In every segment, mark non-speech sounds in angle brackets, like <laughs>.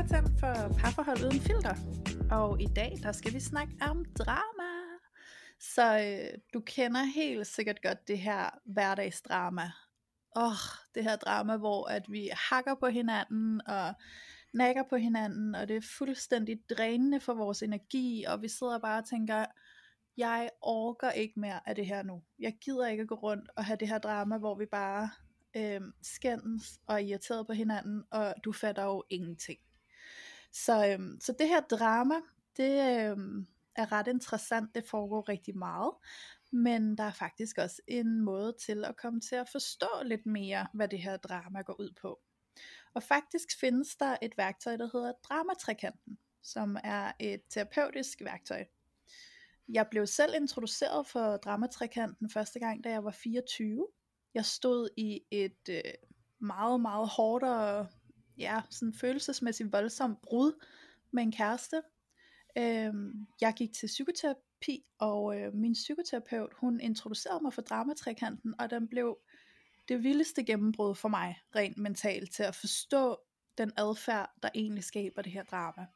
Jonathan for Parforhold Uden Filter. Og i dag, der skal vi snakke om drama. Så øh, du kender helt sikkert godt det her hverdagsdrama. Åh, oh, det her drama, hvor at vi hakker på hinanden og nakker på hinanden, og det er fuldstændig drænende for vores energi, og vi sidder bare og tænker, jeg orker ikke mere af det her nu. Jeg gider ikke at gå rundt og have det her drama, hvor vi bare øh, skændes og er irriteret på hinanden, og du fatter jo ingenting. Så, øhm, så det her drama, det øhm, er ret interessant, det foregår rigtig meget, men der er faktisk også en måde til at komme til at forstå lidt mere, hvad det her drama går ud på. Og faktisk findes der et værktøj, der hedder Dramatrikanten, som er et terapeutisk værktøj. Jeg blev selv introduceret for Dramatrikanten første gang, da jeg var 24. Jeg stod i et øh, meget, meget hårdt og ja, sådan følelsesmæssigt voldsomt brud med en kæreste. Øhm, jeg gik til psykoterapi, og øh, min psykoterapeut, hun introducerede mig for Dramatrikanten, og den blev det vildeste gennembrud for mig, rent mentalt, til at forstå den adfærd, der egentlig skaber det her drama.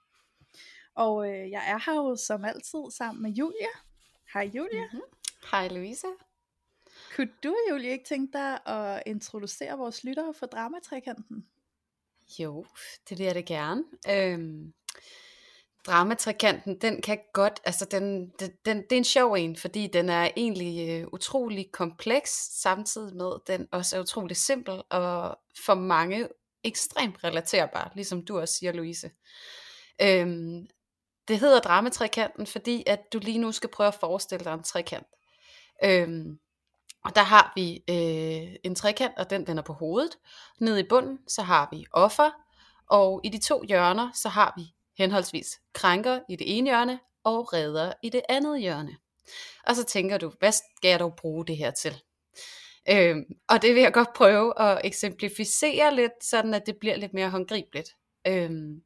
Og øh, jeg er her jo som altid sammen med Julia. Hej Julia. Mm-hmm. Hej Louise. Kunne du, Julie, ikke tænke dig at introducere vores lyttere for Dramatrikanten? Jo, det vil jeg da gerne. Øhm, Dramatrikanten, den kan godt, altså den, den, den, det er en sjov en, fordi den er egentlig øh, utrolig kompleks, samtidig med, den også er utrolig simpel, og for mange ekstremt relaterbar, ligesom du også siger, Louise. Øhm, det hedder dramatrikanten, fordi at du lige nu skal prøve at forestille dig en trekant. Øhm, og der har vi øh, en trekant, og den vender på hovedet. Nede i bunden, så har vi offer, og i de to hjørner, så har vi henholdsvis krænker i det ene hjørne, og redder i det andet hjørne. Og så tænker du, hvad skal jeg dog bruge det her til? Øhm, og det vil jeg godt prøve at eksemplificere lidt, sådan at det bliver lidt mere håndgribeligt. Øhm,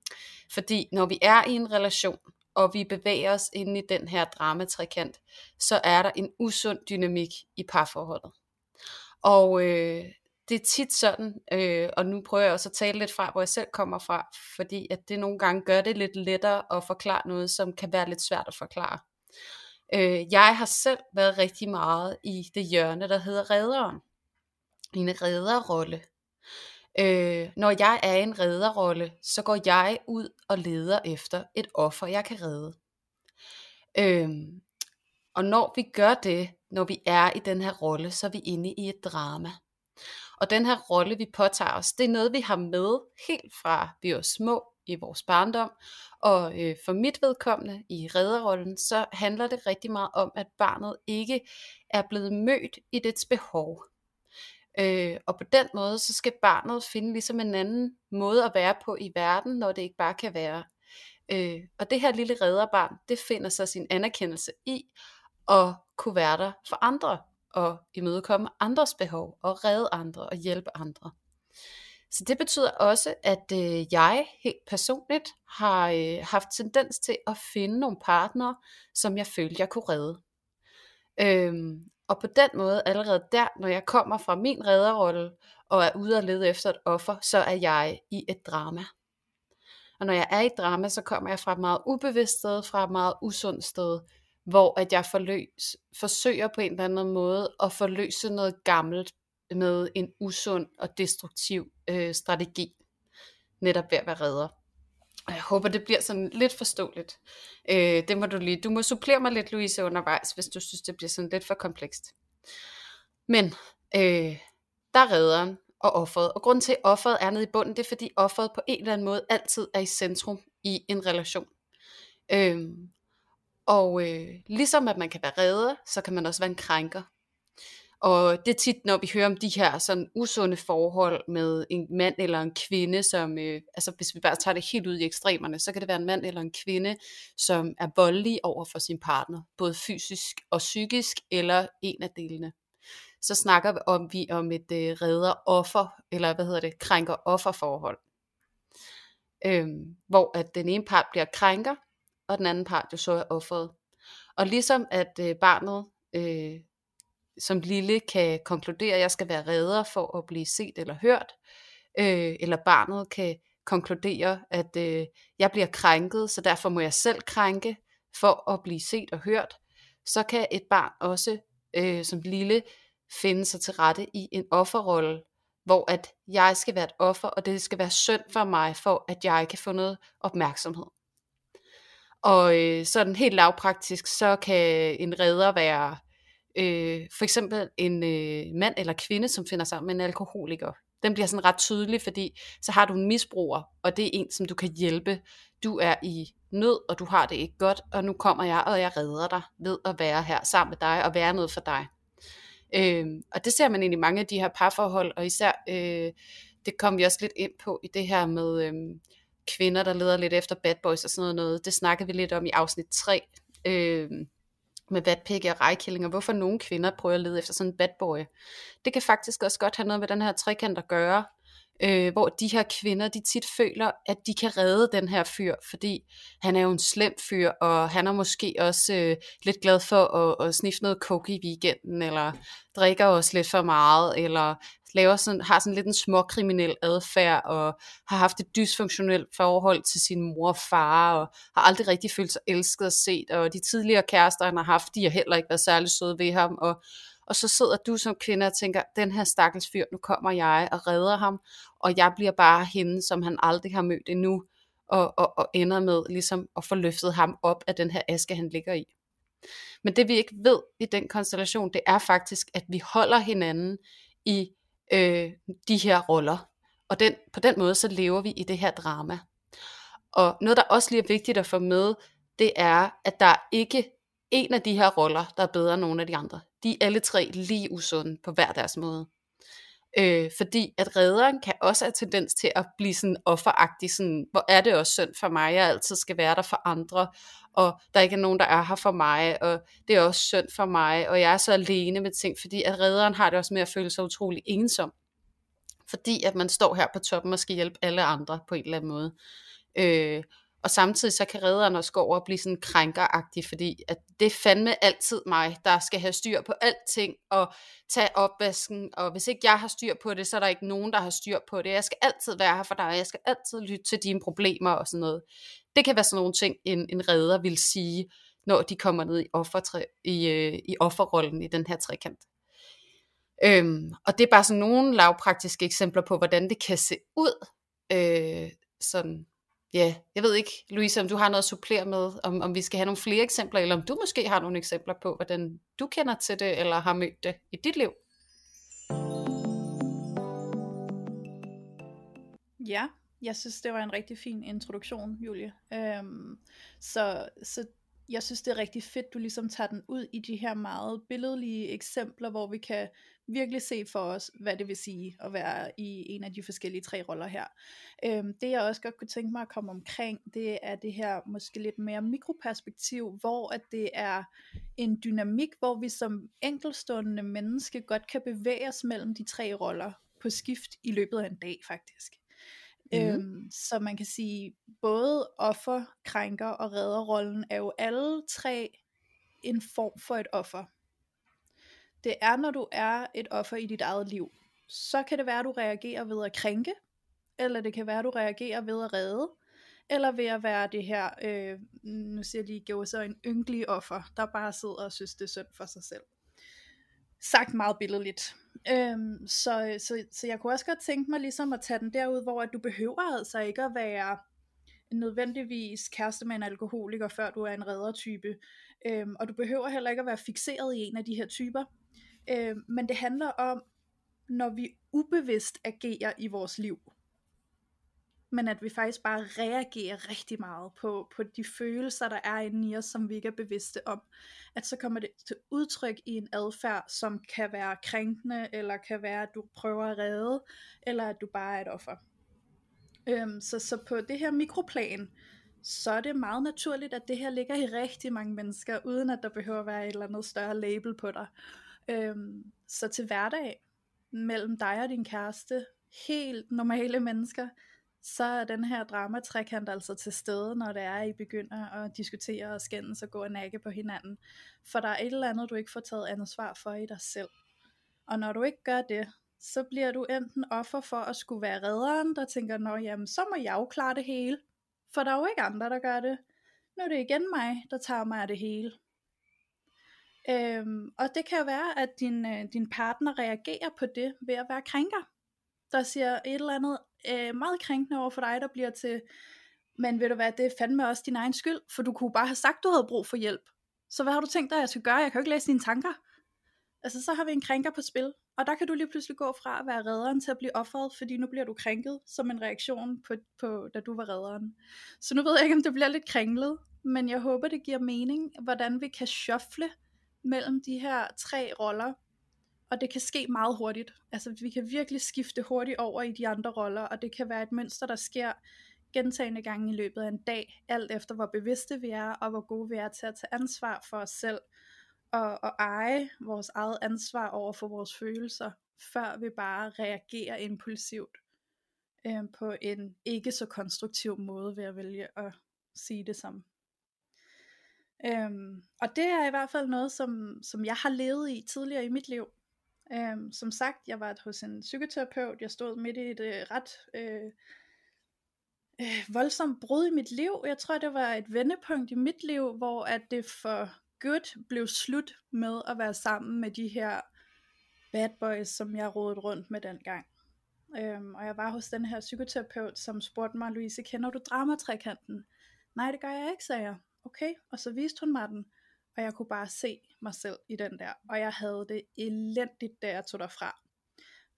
fordi når vi er i en relation, og vi bevæger os ind i den her dramatrikant, så er der en usund dynamik i parforholdet. Og øh, det er tit sådan, øh, og nu prøver jeg også at tale lidt fra, hvor jeg selv kommer fra, fordi at det nogle gange gør det lidt lettere at forklare noget, som kan være lidt svært at forklare. Øh, jeg har selv været rigtig meget i det hjørne, der hedder redderen. En redderrolle. Øh, når jeg er i en redderrolle, så går jeg ud og leder efter et offer, jeg kan redde. Øh, og når vi gør det, når vi er i den her rolle, så er vi inde i et drama. Og den her rolle, vi påtager os, det er noget, vi har med helt fra vi var små i vores barndom. Og øh, for mit vedkommende i redderrollen, så handler det rigtig meget om, at barnet ikke er blevet mødt i dets behov. Øh, og på den måde, så skal barnet finde ligesom en anden måde at være på i verden, når det ikke bare kan være. Øh, og det her lille redderbarn, det finder så sin anerkendelse i at kunne være der for andre, og imødekomme andres behov, og redde andre, og hjælpe andre. Så det betyder også, at øh, jeg helt personligt har øh, haft tendens til at finde nogle partnere, som jeg følte, jeg kunne redde. Øhm, og på den måde, allerede der, når jeg kommer fra min redderrolle, og er ude og lede efter et offer, så er jeg i et drama. Og når jeg er i et drama, så kommer jeg fra et meget ubevidst sted, fra et meget usundt sted, hvor at jeg forløs, forsøger på en eller anden måde at forløse noget gammelt med en usund og destruktiv øh, strategi, netop ved at være redder. Jeg håber, det bliver sådan lidt forståeligt. Øh, det må du lige. Du må supplere mig lidt, Louise, undervejs, hvis du synes, det bliver sådan lidt for komplekst. Men øh, der er redderen og offeret. Og grunden til, at offeret er nede i bunden, det er, fordi offeret på en eller anden måde altid er i centrum i en relation. Øh, og øh, ligesom at man kan være redder, så kan man også være en krænker. Og det er tit, når vi hører om de her sådan usunde forhold med en mand eller en kvinde, som, øh, altså hvis vi bare tager det helt ud i ekstremerne, så kan det være en mand eller en kvinde, som er voldelig over for sin partner, både fysisk og psykisk, eller en af delene. Så snakker vi om, vi om et øh, redder-offer, eller hvad hedder det, krænker-offer-forhold. Øhm, hvor at den ene part bliver krænker, og den anden part jo så er offeret. Og ligesom at øh, barnet øh, som lille kan konkludere, at jeg skal være redder for at blive set eller hørt, øh, eller barnet kan konkludere, at øh, jeg bliver krænket, så derfor må jeg selv krænke for at blive set og hørt, så kan et barn også øh, som lille finde sig til rette i en offerrolle, hvor at jeg skal være et offer, og det skal være synd for mig, for at jeg kan få noget opmærksomhed. Og øh, sådan helt lavpraktisk, så kan en redder være øh, for eksempel en øh, mand eller kvinde, som finder sammen med en alkoholiker. Den bliver sådan ret tydelig, fordi så har du en misbruger, og det er en, som du kan hjælpe. Du er i nød, og du har det ikke godt, og nu kommer jeg, og jeg redder dig ved at være her sammen med dig, og være noget for dig. Øh, og det ser man egentlig i mange af de her parforhold, og især, øh, det kom vi også lidt ind på i det her med øh, kvinder, der leder lidt efter bad boys og sådan noget. Det snakkede vi lidt om i afsnit 3. Øh, med vatpikke og rejkilling, og hvorfor nogle kvinder prøver at lede efter sådan en bad boy. Det kan faktisk også godt have noget med den her trekant at gøre, øh, hvor de her kvinder, de tit føler, at de kan redde den her fyr, fordi han er jo en slem fyr, og han er måske også øh, lidt glad for at, at sniffe noget coke i weekenden, eller drikker også lidt for meget, eller laver sådan, har sådan lidt en småkriminel adfærd, og har haft et dysfunktionelt forhold til sin mor og far, og har aldrig rigtig følt sig elsket og set, og de tidligere kærester, han har haft, de har heller ikke været særlig søde ved ham, og og så sidder du som kvinde og tænker, den her stakkels fyr, nu kommer jeg og redder ham, og jeg bliver bare hende, som han aldrig har mødt endnu, og, og, og ender med ligesom at få løftet ham op af den her aske, han ligger i. Men det vi ikke ved i den konstellation, det er faktisk, at vi holder hinanden i øh, de her roller. Og den, på den måde, så lever vi i det her drama. Og noget, der også lige er vigtigt at få med, det er, at der er ikke en af de her roller, der er bedre end nogen af de andre. De er alle tre lige usunde på hver deres måde. Øh, fordi at redderen kan også have tendens til at blive sådan offeragtig, sådan, hvor er det også synd for mig, jeg altid skal være der for andre, og der ikke er nogen, der er her for mig, og det er også synd for mig, og jeg er så alene med ting, fordi at redderen har det også med at føle sig utrolig ensom, fordi at man står her på toppen og skal hjælpe alle andre på en eller anden måde. Øh, og samtidig så kan redderen også gå over og blive sådan krænkeragtig, fordi at det er fandme altid mig, der skal have styr på alting og tage opvasken. Og hvis ikke jeg har styr på det, så er der ikke nogen, der har styr på det. Jeg skal altid være her for dig, jeg skal altid lytte til dine problemer og sådan noget. Det kan være sådan nogle ting, en, en redder vil sige, når de kommer ned i, offertræ, i, øh, i offerrollen i den her trekant. Øhm, og det er bare sådan nogle lavpraktiske eksempler på, hvordan det kan se ud, øh, sådan ja, jeg ved ikke, Louise, om du har noget at supplere med, om, om vi skal have nogle flere eksempler, eller om du måske har nogle eksempler på, hvordan du kender til det, eller har mødt det i dit liv. Ja, jeg synes, det var en rigtig fin introduktion, Julie. Øhm, så, så jeg synes, det er rigtig fedt, du ligesom tager den ud i de her meget billedlige eksempler, hvor vi kan virkelig se for os, hvad det vil sige at være i en af de forskellige tre roller her. Øhm, det jeg også godt kunne tænke mig at komme omkring, det er det her måske lidt mere mikroperspektiv, hvor at det er en dynamik, hvor vi som enkelstående menneske godt kan bevæge os mellem de tre roller på skift i løbet af en dag faktisk. Mm. Øhm, så man kan sige, både offer, krænker og redderrollen er jo alle tre en form for et offer. Det er, når du er et offer i dit eget liv. Så kan det være, at du reagerer ved at krænke, eller det kan være, at du reagerer ved at redde, eller ved at være det her, øh, nu siger jeg lige, gav så en ynkelig offer, der bare sidder og synes, det er synd for sig selv. Sagt meget billedligt. Øhm, så, så, så jeg kunne også godt tænke mig ligesom at tage den derud, hvor at du behøver altså ikke at være nødvendigvis kæreste med en alkoholiker, før du er en reddertype. Øhm, og du behøver heller ikke at være fixeret i en af de her typer. Øhm, men det handler om, når vi ubevidst agerer i vores liv men at vi faktisk bare reagerer rigtig meget på, på de følelser, der er inde i os, som vi ikke er bevidste om. At så kommer det til udtryk i en adfærd, som kan være krænkende, eller kan være, at du prøver at redde, eller at du bare er et offer. Øhm, så, så på det her mikroplan, så er det meget naturligt, at det her ligger i rigtig mange mennesker, uden at der behøver at være et eller andet større label på dig. Øhm, så til hverdag, mellem dig og din kæreste, helt normale mennesker, så er den her dramatrækant altså til stede, når det er, I begynder at diskutere og skændes og gå og nakke på hinanden. For der er et eller andet, du ikke får taget ansvar for i dig selv. Og når du ikke gør det, så bliver du enten offer for at skulle være redderen, der tænker, nå jamen, så må jeg jo klare det hele. For der er jo ikke andre, der gør det. Nu er det igen mig, der tager mig af det hele. Øhm, og det kan jo være, at din, øh, din partner reagerer på det ved at være krænker. Der siger et eller andet øh, meget krænkende over for dig, der bliver til, men ved du hvad, det er fandme også din egen skyld, for du kunne bare have sagt, du havde brug for hjælp. Så hvad har du tænkt dig, jeg skal gøre? Jeg kan jo ikke læse dine tanker. Altså, så har vi en krænker på spil. Og der kan du lige pludselig gå fra at være redderen til at blive offeret, fordi nu bliver du krænket som en reaktion på, på da du var redderen. Så nu ved jeg ikke, om det bliver lidt kringlet, men jeg håber, det giver mening, hvordan vi kan shuffle mellem de her tre roller, og det kan ske meget hurtigt. Altså vi kan virkelig skifte hurtigt over i de andre roller, og det kan være et mønster, der sker gentagende gange i løbet af en dag, alt efter hvor bevidste vi er, og hvor gode vi er til at tage ansvar for os selv, og, og eje vores eget ansvar over for vores følelser, før vi bare reagerer impulsivt øh, på en ikke så konstruktiv måde, ved at vælge at sige det som. Øhm, og det er i hvert fald noget, som, som jeg har levet i tidligere i mit liv. Øhm, som sagt, jeg var hos en psykoterapeut, jeg stod midt i et øh, ret øh, øh, voldsomt brud i mit liv. Jeg tror, det var et vendepunkt i mit liv, hvor at det for good blev slut med at være sammen med de her bad boys, som jeg rodede rundt med dengang. Øhm, og jeg var hos den her psykoterapeut, som spurgte mig, Louise, kender du dramatrækanten? Nej, det gør jeg ikke, sagde jeg. Okay, og så viste hun mig den, og jeg kunne bare se mig selv i den der, og jeg havde det elendigt, da jeg tog derfra.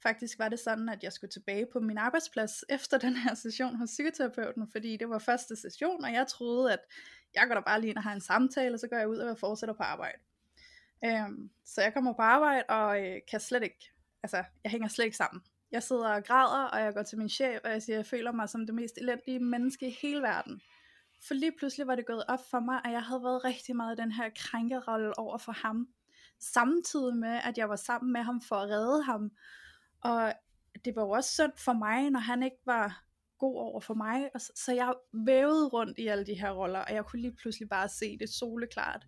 Faktisk var det sådan, at jeg skulle tilbage på min arbejdsplads <laughs> efter den her session hos psykoterapeuten, fordi det var første session, og jeg troede, at jeg går da bare lige ind og har en samtale, og så går jeg ud og fortsætter på arbejde. Øhm, så jeg kommer på arbejde, og øh, kan slet ikke, altså jeg hænger slet ikke sammen. Jeg sidder og græder, og jeg går til min chef, og jeg siger, at jeg føler mig som det mest elendige menneske i hele verden. For lige pludselig var det gået op for mig, at jeg havde været rigtig meget i den her krænkerolle over for ham. Samtidig med, at jeg var sammen med ham for at redde ham. Og det var jo også synd for mig, når han ikke var god over for mig. Og så, så jeg vævede rundt i alle de her roller, og jeg kunne lige pludselig bare se det soleklart.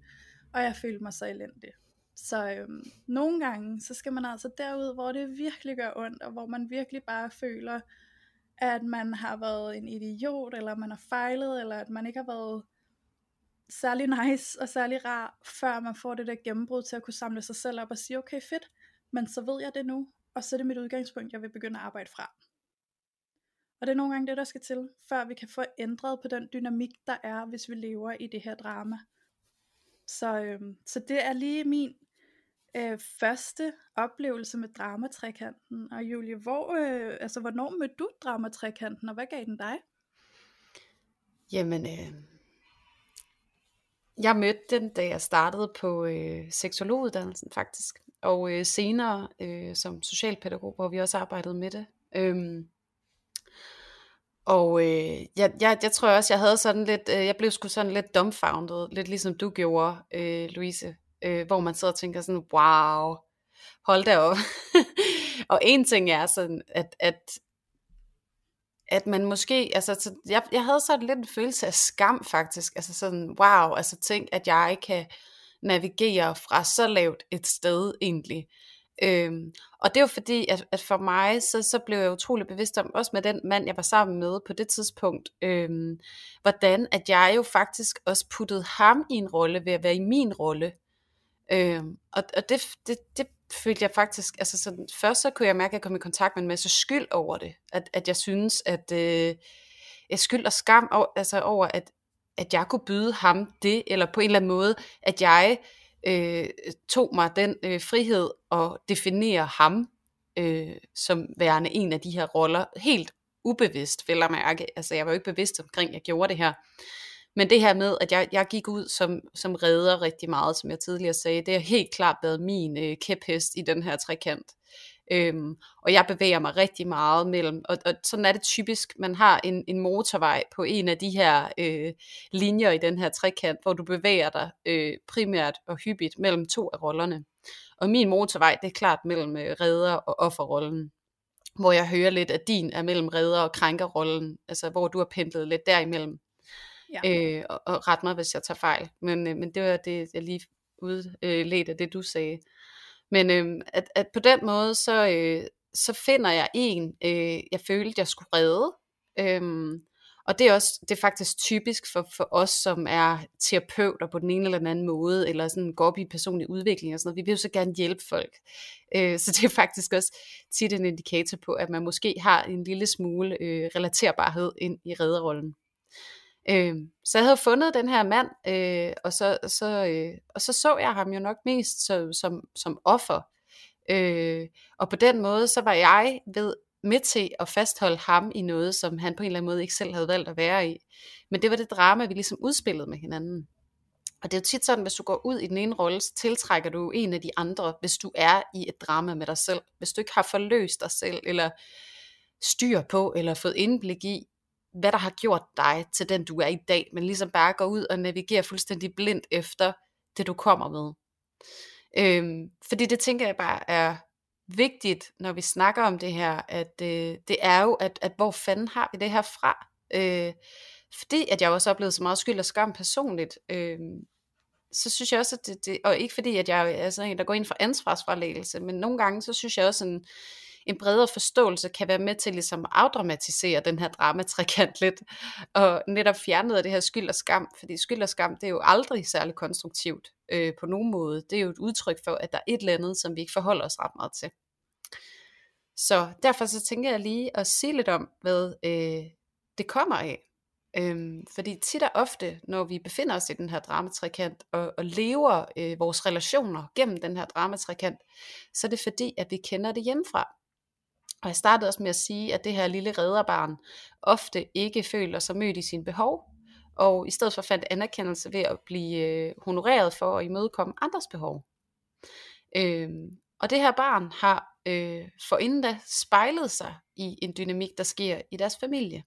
Og jeg følte mig så elendig. Så øhm, nogle gange, så skal man altså derud, hvor det virkelig gør ondt, og hvor man virkelig bare føler, at man har været en idiot, eller man har fejlet, eller at man ikke har været særlig nice og særlig rar, før man får det der gennembrud til at kunne samle sig selv op og sige, okay fedt, men så ved jeg det nu, og så er det mit udgangspunkt, jeg vil begynde at arbejde fra. Og det er nogle gange det, der skal til, før vi kan få ændret på den dynamik, der er, hvis vi lever i det her drama. Så, øhm, så det er lige min øh, første oplevelse med dramatrækanten. Og Julie, hvor, øh, altså, hvornår mødte du dramatrækanten, og hvad gav den dig? Jamen, øh, jeg mødte den, da jeg startede på øh, seksologuddannelsen faktisk, og øh, senere øh, som socialpædagog, hvor vi også arbejdede med det. Øhm, og øh, jeg, jeg, jeg tror også, jeg havde sådan lidt, øh, jeg blev sgu sådan lidt dumbfounded, lidt ligesom du gjorde, øh, Louise, øh, hvor man sidder og tænker sådan, wow, hold da op. <laughs> og en ting er sådan, at, at, at man måske, altså så jeg, jeg havde sådan lidt en følelse af skam faktisk, altså sådan, wow, altså tænk, at jeg kan navigere fra så lavt et sted egentlig. Øhm, og det var fordi, at, at for mig, så, så blev jeg utrolig bevidst om, også med den mand, jeg var sammen med på det tidspunkt, øhm, hvordan at jeg jo faktisk også puttede ham i en rolle ved at være i min rolle. Øh, og og det, det, det følte jeg faktisk, altså sådan, først så kunne jeg mærke, at jeg kom i kontakt med en masse skyld over det, at, at jeg synes, at øh, jeg skyld og skam over, altså over, at, at jeg kunne byde ham det, eller på en eller anden måde, at jeg øh, tog mig den øh, frihed at definere ham øh, som værende en af de her roller, helt ubevidst, vil jeg mærke. Altså jeg var jo ikke bevidst omkring, at jeg gjorde det her. Men det her med, at jeg, jeg gik ud som, som redder rigtig meget, som jeg tidligere sagde, det har helt klart været min øh, kæphest i den her trekant. Øhm, og jeg bevæger mig rigtig meget mellem, og, og sådan er det typisk, man har en, en motorvej på en af de her øh, linjer i den her trekant, hvor du bevæger dig øh, primært og hyppigt mellem to af rollerne. Og min motorvej, det er klart mellem øh, redder og offerrollen hvor jeg hører lidt, at din er mellem redder og krænkerrollen, altså hvor du har pendlet lidt derimellem. Ja. Øh, og, og ret mig, hvis jeg tager fejl. Men, øh, men det var det, jeg lige udledte øh, af det, du sagde. Men øh, at, at på den måde, så, øh, så finder jeg en, øh, jeg følte, jeg skulle redde. Øh, og det er også det er faktisk typisk for, for os, som er terapeuter på den ene eller den anden måde, eller sådan går op i personlig udvikling og sådan noget. Vi vil jo så gerne hjælpe folk. Øh, så det er faktisk også tit en indikator på, at man måske har en lille smule øh, relaterbarhed ind i redderrollen. Øh, så jeg havde fundet den her mand, øh, og, så, så, øh, og så så jeg ham jo nok mest som, som, som offer. Øh, og på den måde, så var jeg ved med til at fastholde ham i noget, som han på en eller anden måde ikke selv havde valgt at være i. Men det var det drama, vi ligesom udspillede med hinanden. Og det er jo tit sådan, hvis du går ud i den ene rolle, så tiltrækker du en af de andre, hvis du er i et drama med dig selv. Hvis du ikke har forløst dig selv, eller styr på, eller fået indblik i, hvad der har gjort dig til den, du er i dag, men ligesom bare går ud og navigerer fuldstændig blindt efter det, du kommer med. Øhm, fordi det tænker jeg bare er vigtigt, når vi snakker om det her, at øh, det er jo, at, at hvor fanden har vi det her fra? Øh, fordi at jeg også oplevede så meget skyld og skam personligt, øh, så synes jeg også, at det, det, og ikke fordi, at jeg er sådan en, der går ind for ansvarsfralæggelse, men nogle gange, så synes jeg også, sådan, en bredere forståelse kan være med til ligesom at afdramatisere den her dramatrekant lidt, og netop fjerne af det her skyld og skam, fordi skyld og skam, det er jo aldrig særlig konstruktivt øh, på nogen måde. Det er jo et udtryk for, at der er et eller andet, som vi ikke forholder os ret meget til. Så derfor så tænker jeg lige at sige lidt om, hvad øh, det kommer af. Øhm, fordi tit og ofte, når vi befinder os i den her dramatrekant og, og lever øh, vores relationer gennem den her dramatrekant, så er det fordi, at vi kender det hjemmefra. Og jeg startede også med at sige, at det her lille redderbarn ofte ikke føler sig mødt i sine behov, og i stedet for fandt anerkendelse ved at blive øh, honoreret for at imødekomme andres behov. Øhm, og det her barn har øh, forinden da spejlet sig i en dynamik, der sker i deres familie.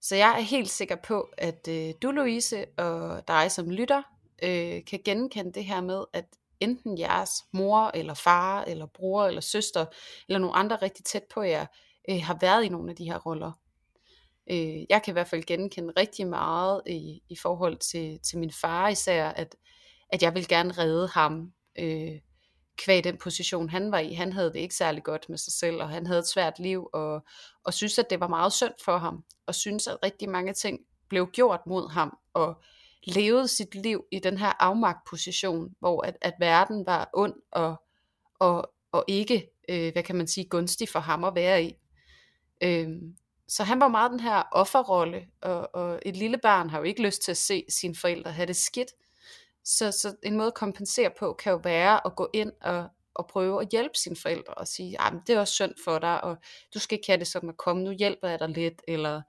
Så jeg er helt sikker på, at øh, du, Louise, og dig som lytter, øh, kan genkende det her med, at enten jeres mor, eller far, eller bror, eller søster, eller nogle andre rigtig tæt på jer, øh, har været i nogle af de her roller. Øh, jeg kan i hvert fald genkende rigtig meget i, i forhold til, til min far især, at, at jeg vil gerne redde ham, øh, kvæg den position han var i. Han havde det ikke særlig godt med sig selv, og han havde et svært liv, og, og synes, at det var meget synd for ham, og synes, at rigtig mange ting blev gjort mod ham, og levede sit liv i den her afmagtposition, hvor at, at verden var ond og, og, og ikke, øh, hvad kan man sige, gunstig for ham at være i. Øhm, så han var meget den her offerrolle, og, og et lille barn har jo ikke lyst til at se sine forældre have det skidt, så, så en måde at kompensere på kan jo være at gå ind og, og prøve at hjælpe sine forældre og sige, det er også synd for dig, og du skal ikke have det sådan at komme, nu hjælper jeg dig lidt, eller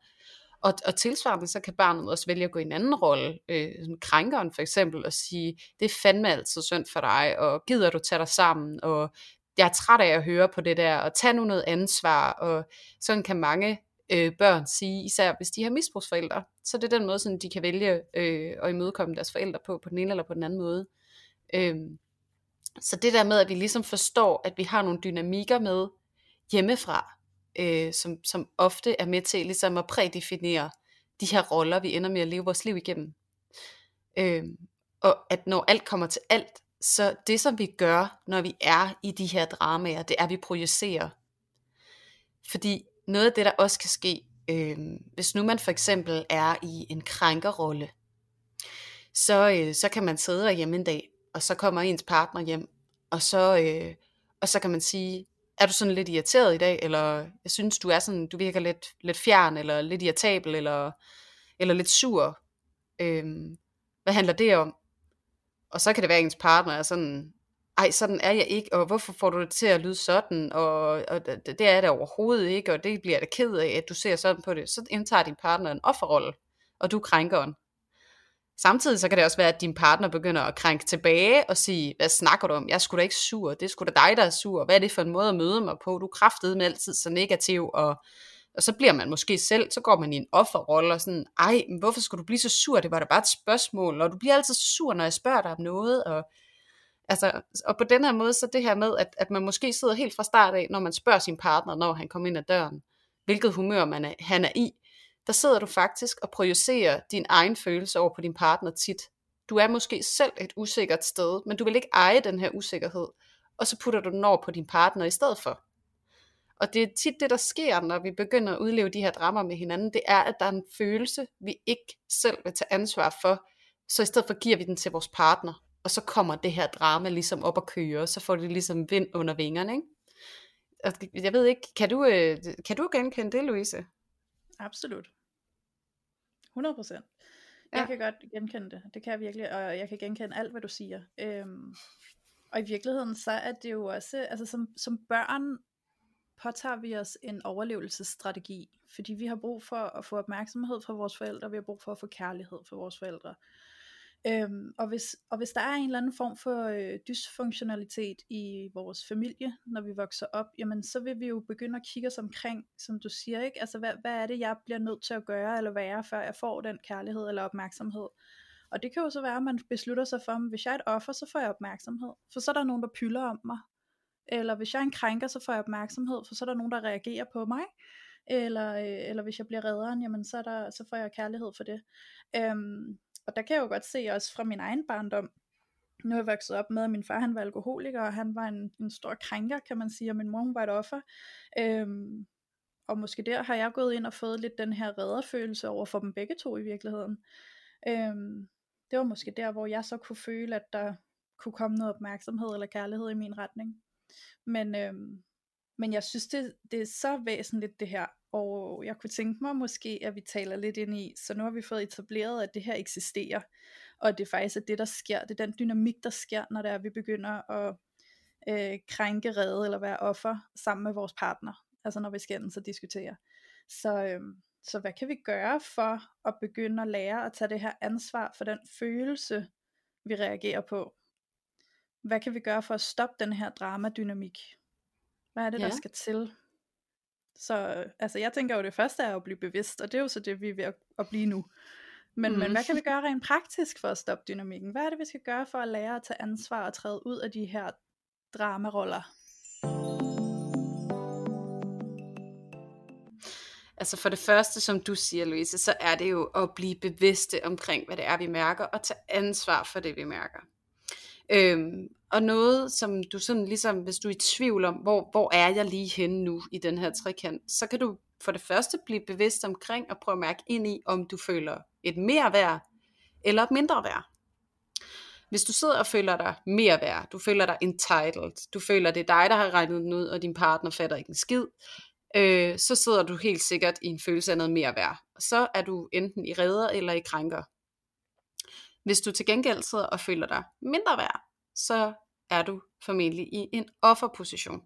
og, og tilsvarende så kan barnet også vælge at gå i en anden rolle, øh, som krænkeren for eksempel, og sige, det er fandme altid synd for dig, og gider du tage dig sammen, og jeg er træt af at høre på det der, og tag nu noget ansvar, og sådan kan mange øh, børn sige, især hvis de har misbrugsforældre. Så det er den måde, sådan, de kan vælge øh, at imødekomme deres forældre på, på den ene eller på den anden måde. Øh, så det der med, at vi ligesom forstår, at vi har nogle dynamikker med hjemmefra, øh, som, som ofte er med til ligesom at prædefinere de her roller, vi ender med at leve vores liv igennem. Øh, og at når alt kommer til alt, så det som vi gør, når vi er i de her dramaer, det er, at vi projicerer. Fordi noget af det, der også kan ske, øh, hvis nu man for eksempel er i en krænkerrolle, så, øh, så kan man sidde derhjemme en dag, og så kommer ens partner hjem, og så, øh, og så kan man sige, er du sådan lidt irriteret i dag, eller jeg synes, du er sådan, du virker lidt, lidt fjern, eller lidt irritabel, eller, eller lidt sur. Øhm, hvad handler det om? Og så kan det være, at ens partner er sådan, ej, sådan er jeg ikke, og hvorfor får du det til at lyde sådan, og, og det, det er det overhovedet ikke, og det bliver jeg da ked af, at du ser sådan på det. Så indtager din partner en offerrolle, og du krænker den. Samtidig så kan det også være, at din partner begynder at krænke tilbage og sige, hvad snakker du om? Jeg er sgu da ikke sur, det er sgu da dig, der er sur. Hvad er det for en måde at møde mig på? Du kræftede med altid så negativ, og, og så bliver man måske selv, så går man i en offerrolle og sådan, ej, men hvorfor skulle du blive så sur? Det var da bare et spørgsmål, og du bliver altid så sur, når jeg spørger dig om noget, og Altså, og på den her måde, så det her med, at, at man måske sidder helt fra start af, når man spørger sin partner, når han kommer ind ad døren, hvilket humør man er, han er i, der sidder du faktisk og projicerer din egen følelse over på din partner tit. Du er måske selv et usikkert sted, men du vil ikke eje den her usikkerhed, og så putter du den over på din partner i stedet for. Og det er tit det, der sker, når vi begynder at udleve de her drammer med hinanden, det er, at der er en følelse, vi ikke selv vil tage ansvar for, så i stedet for giver vi den til vores partner, og så kommer det her drama ligesom op og køre, så får det ligesom vind under vingerne, ikke? Jeg ved ikke, kan du, øh, kan du genkende det, Louise? Absolut. 100 procent. Jeg ja. kan godt genkende det. Det kan jeg virkelig, og jeg kan genkende alt, hvad du siger. Øhm, og i virkeligheden, så er det jo også, altså som, som børn påtager vi os en overlevelsesstrategi, fordi vi har brug for at få opmærksomhed fra vores forældre, vi har brug for at få kærlighed fra vores forældre. Øhm, og, hvis, og hvis der er en eller anden form for øh, dysfunktionalitet i vores familie, når vi vokser op, jamen så vil vi jo begynde at kigge os omkring, som du siger, ikke? Altså hvad, hvad er det, jeg bliver nødt til at gøre eller være, før jeg får den kærlighed eller opmærksomhed? Og det kan jo så være, at man beslutter sig for, at hvis jeg er et offer, så får jeg opmærksomhed. For så er der nogen, der pylder om mig. Eller hvis jeg er en krænker, så får jeg opmærksomhed, for så er der nogen, der reagerer på mig. Eller, øh, eller hvis jeg bliver redderen, jamen så, er der, så får jeg kærlighed for det. Øhm, og der kan jeg jo godt se også fra min egen barndom, nu er jeg vokset op med, at min far han var alkoholiker, og han var en, en stor krænker, kan man sige, og min mor hun var et offer. Øhm, og måske der har jeg gået ind og fået lidt den her redderfølelse over for dem begge to i virkeligheden. Øhm, det var måske der, hvor jeg så kunne føle, at der kunne komme noget opmærksomhed eller kærlighed i min retning. Men, øhm, men jeg synes, det, det er så væsentligt det her, og jeg kunne tænke mig måske, at vi taler lidt ind i, så nu har vi fået etableret, at det her eksisterer, og at det faktisk er det, der sker, det er den dynamik, der sker, når det er, at vi begynder at øh, krænke, redde eller være offer sammen med vores partner, altså når vi skændes og diskuterer. Så, øhm, så hvad kan vi gøre for at begynde at lære at tage det her ansvar for den følelse, vi reagerer på? Hvad kan vi gøre for at stoppe den her dramadynamik? Hvad er det, ja. der skal til? Så altså, jeg tænker jo, det første er at blive bevidst, og det er jo så det, vi er ved at, at blive nu. Men, mm. men hvad kan vi <laughs> gøre rent praktisk for at stoppe dynamikken? Hvad er det, vi skal gøre for at lære at tage ansvar og træde ud af de her dramaroller? Altså for det første, som du siger, Louise, så er det jo at blive bevidste omkring, hvad det er, vi mærker, og tage ansvar for det, vi mærker. Øhm, og noget, som du sådan ligesom, hvis du er i tvivl om, hvor, hvor er jeg lige henne nu i den her trekant, så kan du for det første blive bevidst omkring og prøve at mærke ind i, om du føler et mere værd eller et mindre værd. Hvis du sidder og føler dig mere værd, du føler dig entitled, du føler, det er dig, der har regnet den ud, og din partner fatter ikke en skid, øh, så sidder du helt sikkert i en følelse af noget mere værd. Så er du enten i redder eller i krænker. Hvis du til gengæld sidder og føler dig mindre værd, så er du formentlig i en offerposition.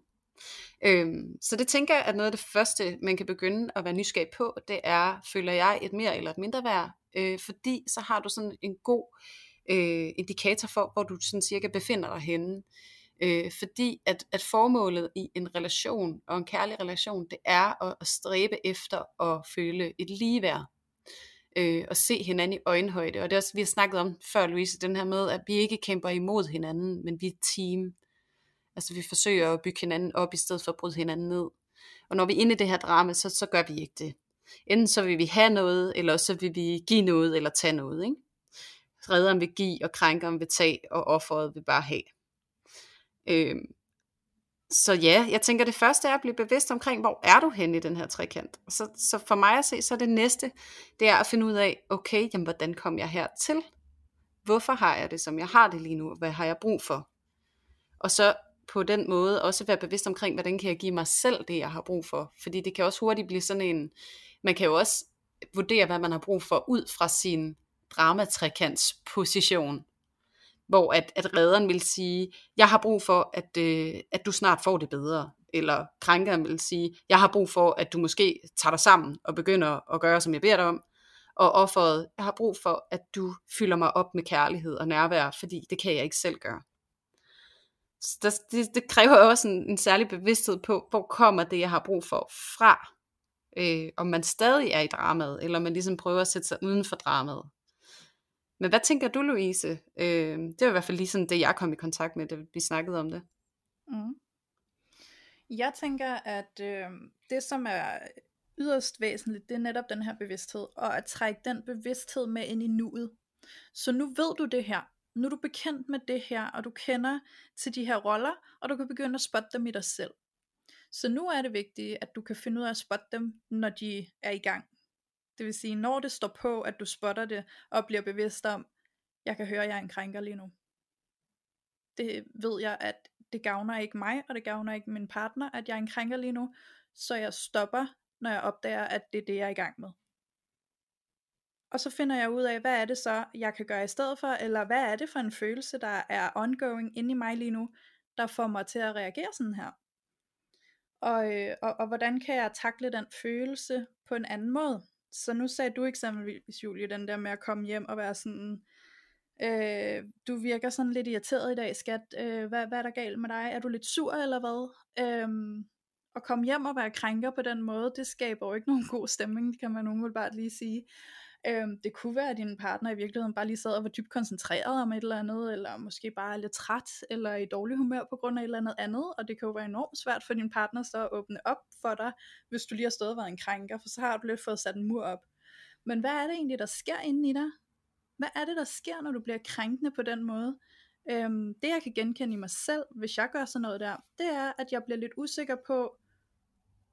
Øhm, så det tænker jeg, at noget af det første, man kan begynde at være nysgerrig på, det er, føler jeg et mere eller et mindre værd? Øh, fordi så har du sådan en god øh, indikator for, hvor du sådan cirka befinder dig henne. Øh, fordi at, at formålet i en relation, og en kærlig relation, det er at, at stræbe efter at føle et ligeværd øh, og se hinanden i øjenhøjde. Og det er også, vi har snakket om før, Louise, den her med, at vi ikke kæmper imod hinanden, men vi er team. Altså vi forsøger at bygge hinanden op, i stedet for at bryde hinanden ned. Og når vi er inde i det her drama, så, så gør vi ikke det. Enten så vil vi have noget, eller så vil vi give noget, eller tage noget. Ikke? Redderen vil give, og krænkeren vil tage, og offeret vil bare have. Øh, så ja, jeg tænker det første er at blive bevidst omkring, hvor er du henne i den her trekant. Så, så for mig at se, så er det næste, det er at finde ud af, okay, jamen, hvordan kom jeg her til? Hvorfor har jeg det, som jeg har det lige nu? Hvad har jeg brug for? Og så på den måde også være bevidst omkring, hvordan kan jeg give mig selv det, jeg har brug for? Fordi det kan også hurtigt blive sådan en, man kan jo også vurdere, hvad man har brug for ud fra sin dramatrekants position hvor at, at redderen vil sige, jeg har brug for, at, øh, at du snart får det bedre. Eller krænkeren vil sige, jeg har brug for, at du måske tager dig sammen og begynder at gøre, som jeg beder dig om. Og offeret, jeg har brug for, at du fylder mig op med kærlighed og nærvær, fordi det kan jeg ikke selv gøre. Så det, det, det kræver også en, en særlig bevidsthed på, hvor kommer det, jeg har brug for fra. Øh, om man stadig er i dramaet, eller man ligesom prøver at sætte sig uden for dramaet. Men hvad tænker du, Louise? Øh, det var i hvert fald lige sådan det, jeg kom i kontakt med, da vi snakkede om det. Mm. Jeg tænker, at øh, det, som er yderst væsentligt, det er netop den her bevidsthed, og at trække den bevidsthed med ind i nuet. Så nu ved du det her. Nu er du bekendt med det her, og du kender til de her roller, og du kan begynde at spotte dem i dig selv. Så nu er det vigtigt, at du kan finde ud af at spotte dem, når de er i gang. Det vil sige, når det står på, at du spotter det, og bliver bevidst om, jeg kan høre, at jeg er en krænker lige nu. Det ved jeg, at det gavner ikke mig, og det gavner ikke min partner, at jeg er en krænker lige nu. Så jeg stopper, når jeg opdager, at det er det, jeg er i gang med. Og så finder jeg ud af, hvad er det så, jeg kan gøre i stedet for, eller hvad er det for en følelse, der er ongoing inde i mig lige nu, der får mig til at reagere sådan her. Og, øh, og, og hvordan kan jeg takle den følelse på en anden måde? Så nu sagde du eksempelvis, Julie, den der med at komme hjem og være sådan, øh, du virker sådan lidt irriteret i dag, skat. Øh, hvad, hvad er der galt med dig? Er du lidt sur eller hvad? Øh, at komme hjem og være krænker på den måde, det skaber jo ikke nogen god stemning, kan man umiddelbart lige sige. Øhm, det kunne være, at din partner i virkeligheden bare lige sad og var dybt koncentreret om et eller andet, eller måske bare er lidt træt, eller i dårlig humør på grund af et eller andet andet, og det kan jo være enormt svært for din partner så at åbne op for dig, hvis du lige har stået og været en krænker, for så har du lidt fået sat en mur op. Men hvad er det egentlig, der sker inde i dig? Hvad er det, der sker, når du bliver krænkende på den måde? Øhm, det jeg kan genkende i mig selv, hvis jeg gør sådan noget der, det er, at jeg bliver lidt usikker på,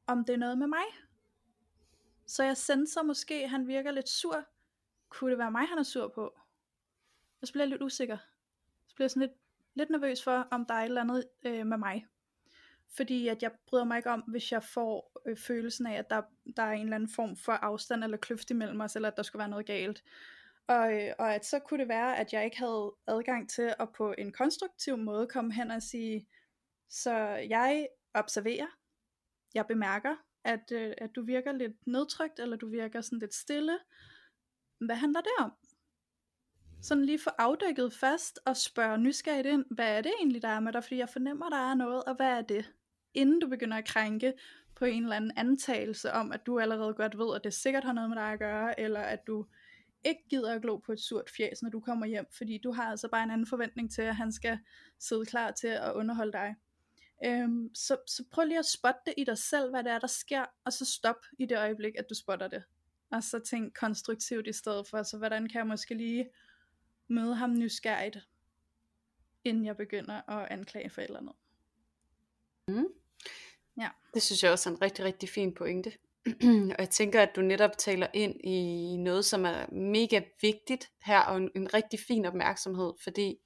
om det er noget med mig. Så jeg senser måske, at han virker lidt sur. Kunne det være mig, han er sur på? Jeg bliver lidt usikker. Så bliver jeg sådan lidt, lidt nervøs for, om der er et eller andet øh, med mig. Fordi at jeg bryder mig ikke om, hvis jeg får øh, følelsen af, at der, der er en eller anden form for afstand eller kløft imellem os, eller at der skulle være noget galt. Og, øh, og at så kunne det være, at jeg ikke havde adgang til at på en konstruktiv måde komme hen og sige, så jeg observerer, jeg bemærker, at, øh, at du virker lidt nedtrykt, eller du virker sådan lidt stille. Hvad handler det om? Sådan lige få afdækket fast og spørge nysgerrigt ind, hvad er det egentlig, der er med dig? Fordi jeg fornemmer, der er noget, og hvad er det? Inden du begynder at krænke på en eller anden antagelse om, at du allerede godt ved, at det sikkert har noget med dig at gøre, eller at du ikke gider at glo på et surt fjæs, når du kommer hjem, fordi du har altså bare en anden forventning til, at han skal sidde klar til at underholde dig. Øhm, så, så prøv lige at spotte det i dig selv, hvad det er, der sker, og så stop i det øjeblik, at du spotter det. Og så tænk konstruktivt i stedet for, så hvordan kan jeg måske lige møde ham nysgerrigt, inden jeg begynder at anklage for et eller andet. Mm. Ja. Det synes jeg også er en rigtig, rigtig fin pointe. <clears throat> og jeg tænker, at du netop taler ind i noget, som er mega vigtigt her, og en, en rigtig fin opmærksomhed, fordi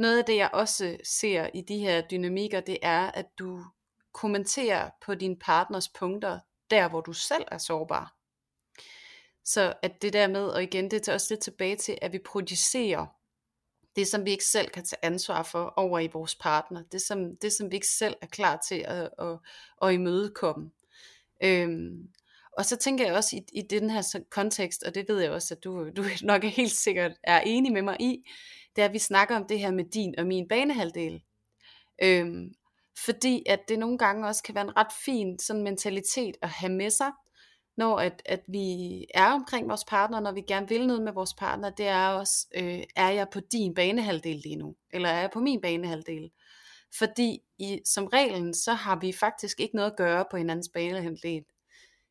noget af det, jeg også ser i de her dynamikker, det er, at du kommenterer på din partners punkter, der hvor du selv er sårbar. Så at det der med, og igen, det tager også lidt tilbage til, at vi projicerer det, som vi ikke selv kan tage ansvar for over i vores partner. Det, som, det, som vi ikke selv er klar til at, at, at imødekomme. Øhm, og så tænker jeg også i, i den her kontekst, og det ved jeg også, at du, du <laughs> nok er helt sikkert er enig med mig i, det er, at vi snakker om det her med din og min banehalvdel. Øhm, fordi at det nogle gange også kan være en ret fin sådan mentalitet at have med sig, når at, at vi er omkring vores partner, når vi gerne vil noget med vores partner, det er også, øh, er jeg på din banehalvdel lige nu, eller er jeg på min banehalvdel? Fordi i, som reglen, så har vi faktisk ikke noget at gøre på hinandens banehalvdel.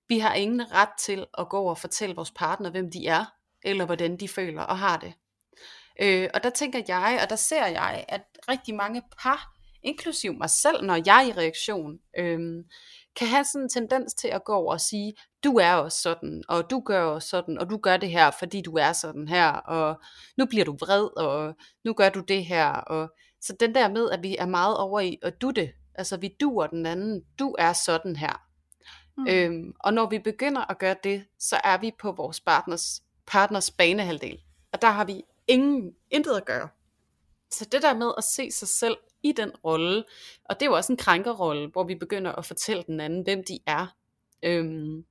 Vi har ingen ret til at gå og fortælle vores partner, hvem de er, eller hvordan de føler og har det. Øh, og der tænker jeg, og der ser jeg, at rigtig mange par, inklusiv mig selv, når jeg er i reaktion, øh, kan have sådan en tendens til at gå over og sige, du er også sådan, og du gør også sådan, og du gør det her, fordi du er sådan her, og nu bliver du vred, og nu gør du det her, og så den der med, at vi er meget over i at du det, altså vi duer den anden, du er sådan her. Mm. Øhm, og når vi begynder at gøre det, så er vi på vores partners, partners banehalvdel. Og der har vi ingen, intet at gøre. Så det der med at se sig selv i den rolle, og det er jo også en krænkerrolle, hvor vi begynder at fortælle den anden, hvem de er. Øhm,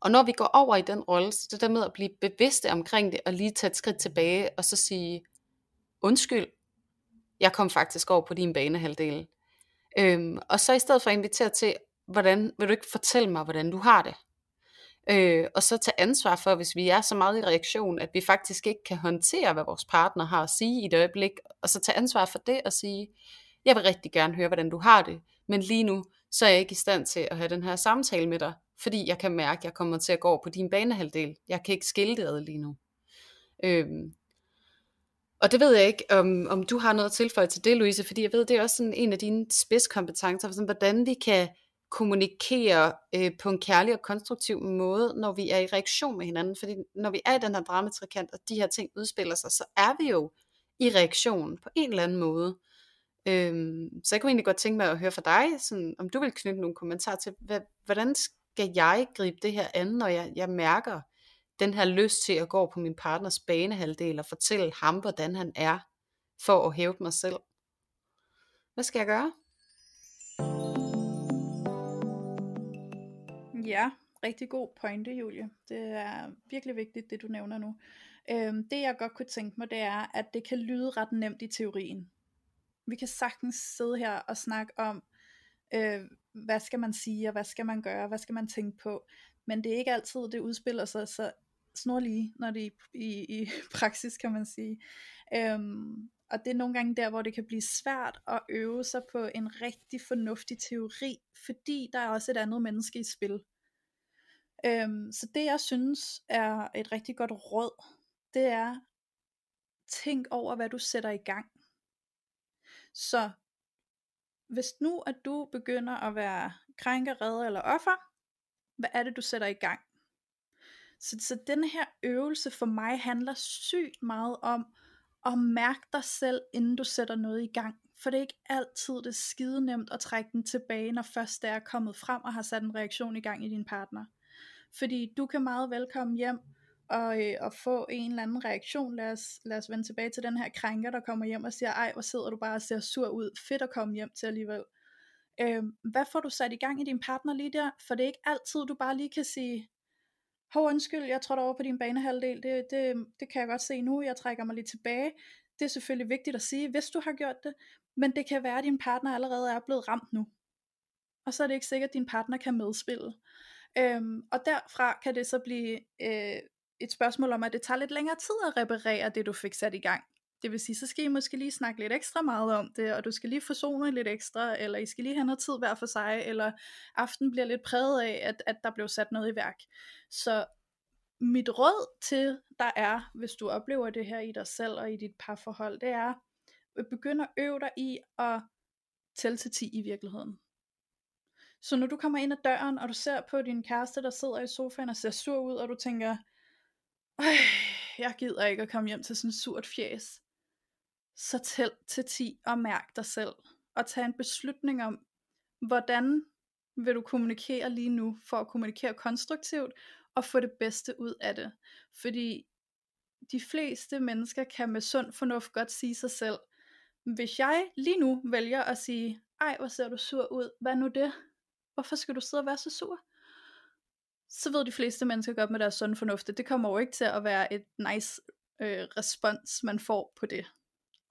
og når vi går over i den rolle, så det der med at blive bevidste omkring det, og lige tage et skridt tilbage, og så sige, undskyld, jeg kom faktisk over på din banehalvdel. Øhm, og så i stedet for at invitere til, hvordan vil du ikke fortælle mig, hvordan du har det? Øh, og så tage ansvar for, hvis vi er så meget i reaktion, at vi faktisk ikke kan håndtere, hvad vores partner har at sige i et øjeblik, og så tage ansvar for det og sige, jeg vil rigtig gerne høre, hvordan du har det, men lige nu, så er jeg ikke i stand til at have den her samtale med dig, fordi jeg kan mærke, at jeg kommer til at gå på din banehalvdel. Jeg kan ikke skille det ad lige nu. Øhm, Og det ved jeg ikke, om, om du har noget at tilføje til det, Louise, fordi jeg ved, det er også sådan en af dine spidskompetencer, sådan, hvordan vi kan kommunikere øh, på en kærlig og konstruktiv måde, når vi er i reaktion med hinanden. Fordi når vi er i den her dramatrikant, og de her ting udspiller sig, så er vi jo i reaktion på en eller anden måde. Øhm, så jeg kunne egentlig godt tænke mig at høre fra dig, sådan, om du vil knytte nogle kommentarer til, hvad, hvordan skal jeg gribe det her an, når jeg, jeg mærker den her lyst til at gå på min partners banehalvdel og fortælle ham, hvordan han er, for at hæve mig selv. Hvad skal jeg gøre? Ja, rigtig god pointe, Julie. Det er virkelig vigtigt, det du nævner nu. Øhm, det jeg godt kunne tænke mig, det er, at det kan lyde ret nemt i teorien. Vi kan sagtens sidde her og snakke om, øh, hvad skal man sige, og hvad skal man gøre, hvad skal man tænke på. Men det er ikke altid, det udspiller sig så snorlige, når det er i, i, i <laughs> praksis, kan man sige. Øhm, og det er nogle gange der, hvor det kan blive svært at øve sig på en rigtig fornuftig teori, fordi der er også et andet menneske i spil. Øhm, så det jeg synes er et rigtig godt råd, det er, tænk over hvad du sætter i gang. Så hvis nu at du begynder at være krænker, redder eller offer, hvad er det du sætter i gang? Så, så den her øvelse for mig handler sygt meget om at mærke dig selv, inden du sætter noget i gang. For det er ikke altid det skide nemt at trække den tilbage, når først det er kommet frem og har sat en reaktion i gang i din partner. Fordi du kan meget velkommen hjem og, øh, og få en eller anden reaktion. Lad os, lad os vende tilbage til den her krænker, der kommer hjem og siger, ej, hvor sidder du bare og ser sur ud. Fedt at komme hjem til alligevel. Øh, hvad får du sat i gang i din partner lige der? For det er ikke altid, du bare lige kan sige, hov undskyld, jeg trådte over på din banehalvdel, det, det, det kan jeg godt se nu, jeg trækker mig lige tilbage. Det er selvfølgelig vigtigt at sige, hvis du har gjort det, men det kan være, at din partner allerede er blevet ramt nu. Og så er det ikke sikkert, at din partner kan medspille. Øhm, og derfra kan det så blive øh, et spørgsmål om, at det tager lidt længere tid at reparere det, du fik sat i gang. Det vil sige, så skal I måske lige snakke lidt ekstra meget om det, og du skal lige forsone lidt ekstra, eller I skal lige have noget tid hver for sig, eller aften bliver lidt præget af, at, at der blev sat noget i værk. Så mit råd til dig er, hvis du oplever det her i dig selv og i dit parforhold, det er, øh, at begynde at øve dig i at tælle til 10 i virkeligheden. Så når du kommer ind ad døren, og du ser på din kæreste, der sidder i sofaen og ser sur ud, og du tænker, jeg gider ikke at komme hjem til sådan et surt fjes, så tæl til 10 og mærk dig selv. Og tag en beslutning om, hvordan vil du kommunikere lige nu, for at kommunikere konstruktivt, og få det bedste ud af det. Fordi de fleste mennesker kan med sund fornuft godt sige sig selv, hvis jeg lige nu vælger at sige, ej hvor ser du sur ud, hvad nu det? Hvorfor skal du sidde og være så sur? Så ved de fleste mennesker godt med deres sunde fornuft, det kommer jo ikke til at være et nice øh, respons, man får på det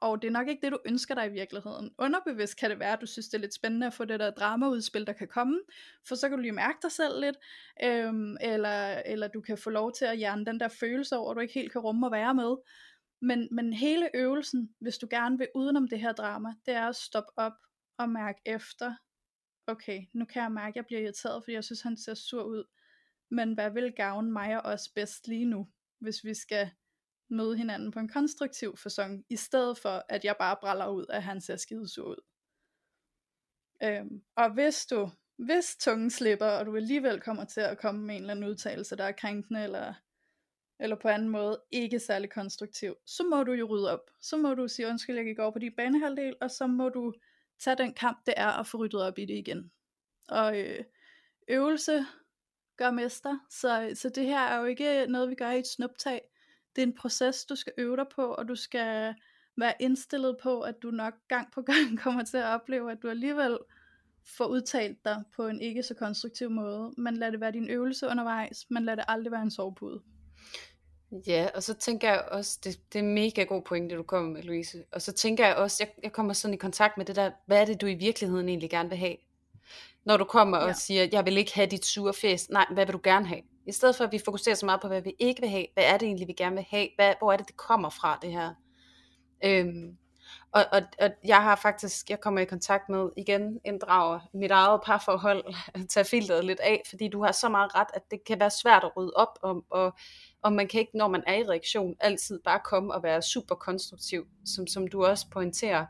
og det er nok ikke det, du ønsker dig i virkeligheden. Underbevidst kan det være, at du synes, det er lidt spændende at få det der dramaudspil, der kan komme, for så kan du lige mærke dig selv lidt, øhm, eller, eller du kan få lov til at hjerne den der følelse over, at du ikke helt kan rumme at være med. Men, men hele øvelsen, hvis du gerne vil udenom det her drama, det er at stoppe op og mærke efter, okay, nu kan jeg mærke, at jeg bliver irriteret, fordi jeg synes, han ser sur ud. Men hvad vil gavne mig og os bedst lige nu, hvis vi skal møde hinanden på en konstruktiv fasong, i stedet for at jeg bare bræller ud, at han ser skidesur ud. Øhm, og hvis du, hvis tungen slipper, og du alligevel kommer til at komme med en eller anden udtalelse, der er krænkende, eller, eller på anden måde ikke særlig konstruktiv, så må du jo rydde op. Så må du sige undskyld, jeg gik over på din banehalvdel, og så må du tage den kamp, det er at få ryddet op i det igen. Og øh, øvelse gør mester, så, så det her er jo ikke noget, vi gør i et snuptag det er en proces, du skal øve dig på, og du skal være indstillet på, at du nok gang på gang <laughs> kommer til at opleve, at du alligevel får udtalt dig på en ikke så konstruktiv måde. Man lader det være din øvelse undervejs, man lader det aldrig være en sovepude. Ja, og så tænker jeg også, det, det er mega god pointe, du kommer med, Louise. Og så tænker jeg også, jeg, jeg kommer sådan i kontakt med det der, hvad er det, du i virkeligheden egentlig gerne vil have? Når du kommer ja. og siger, jeg vil ikke have dit sure fest. Nej, hvad vil du gerne have? I stedet for at vi fokuserer så meget på, hvad vi ikke vil have, hvad er det egentlig, vi gerne vil have, hvad, hvor er det, det kommer fra, det her. Øhm, og, og, og jeg har faktisk, jeg kommer i kontakt med, igen inddrager mit eget parforhold, <laughs> tager filteret lidt af, fordi du har så meget ret, at det kan være svært at rydde op, og, og, og man kan ikke, når man er i reaktion, altid bare komme og være super konstruktiv, som, som du også pointerer.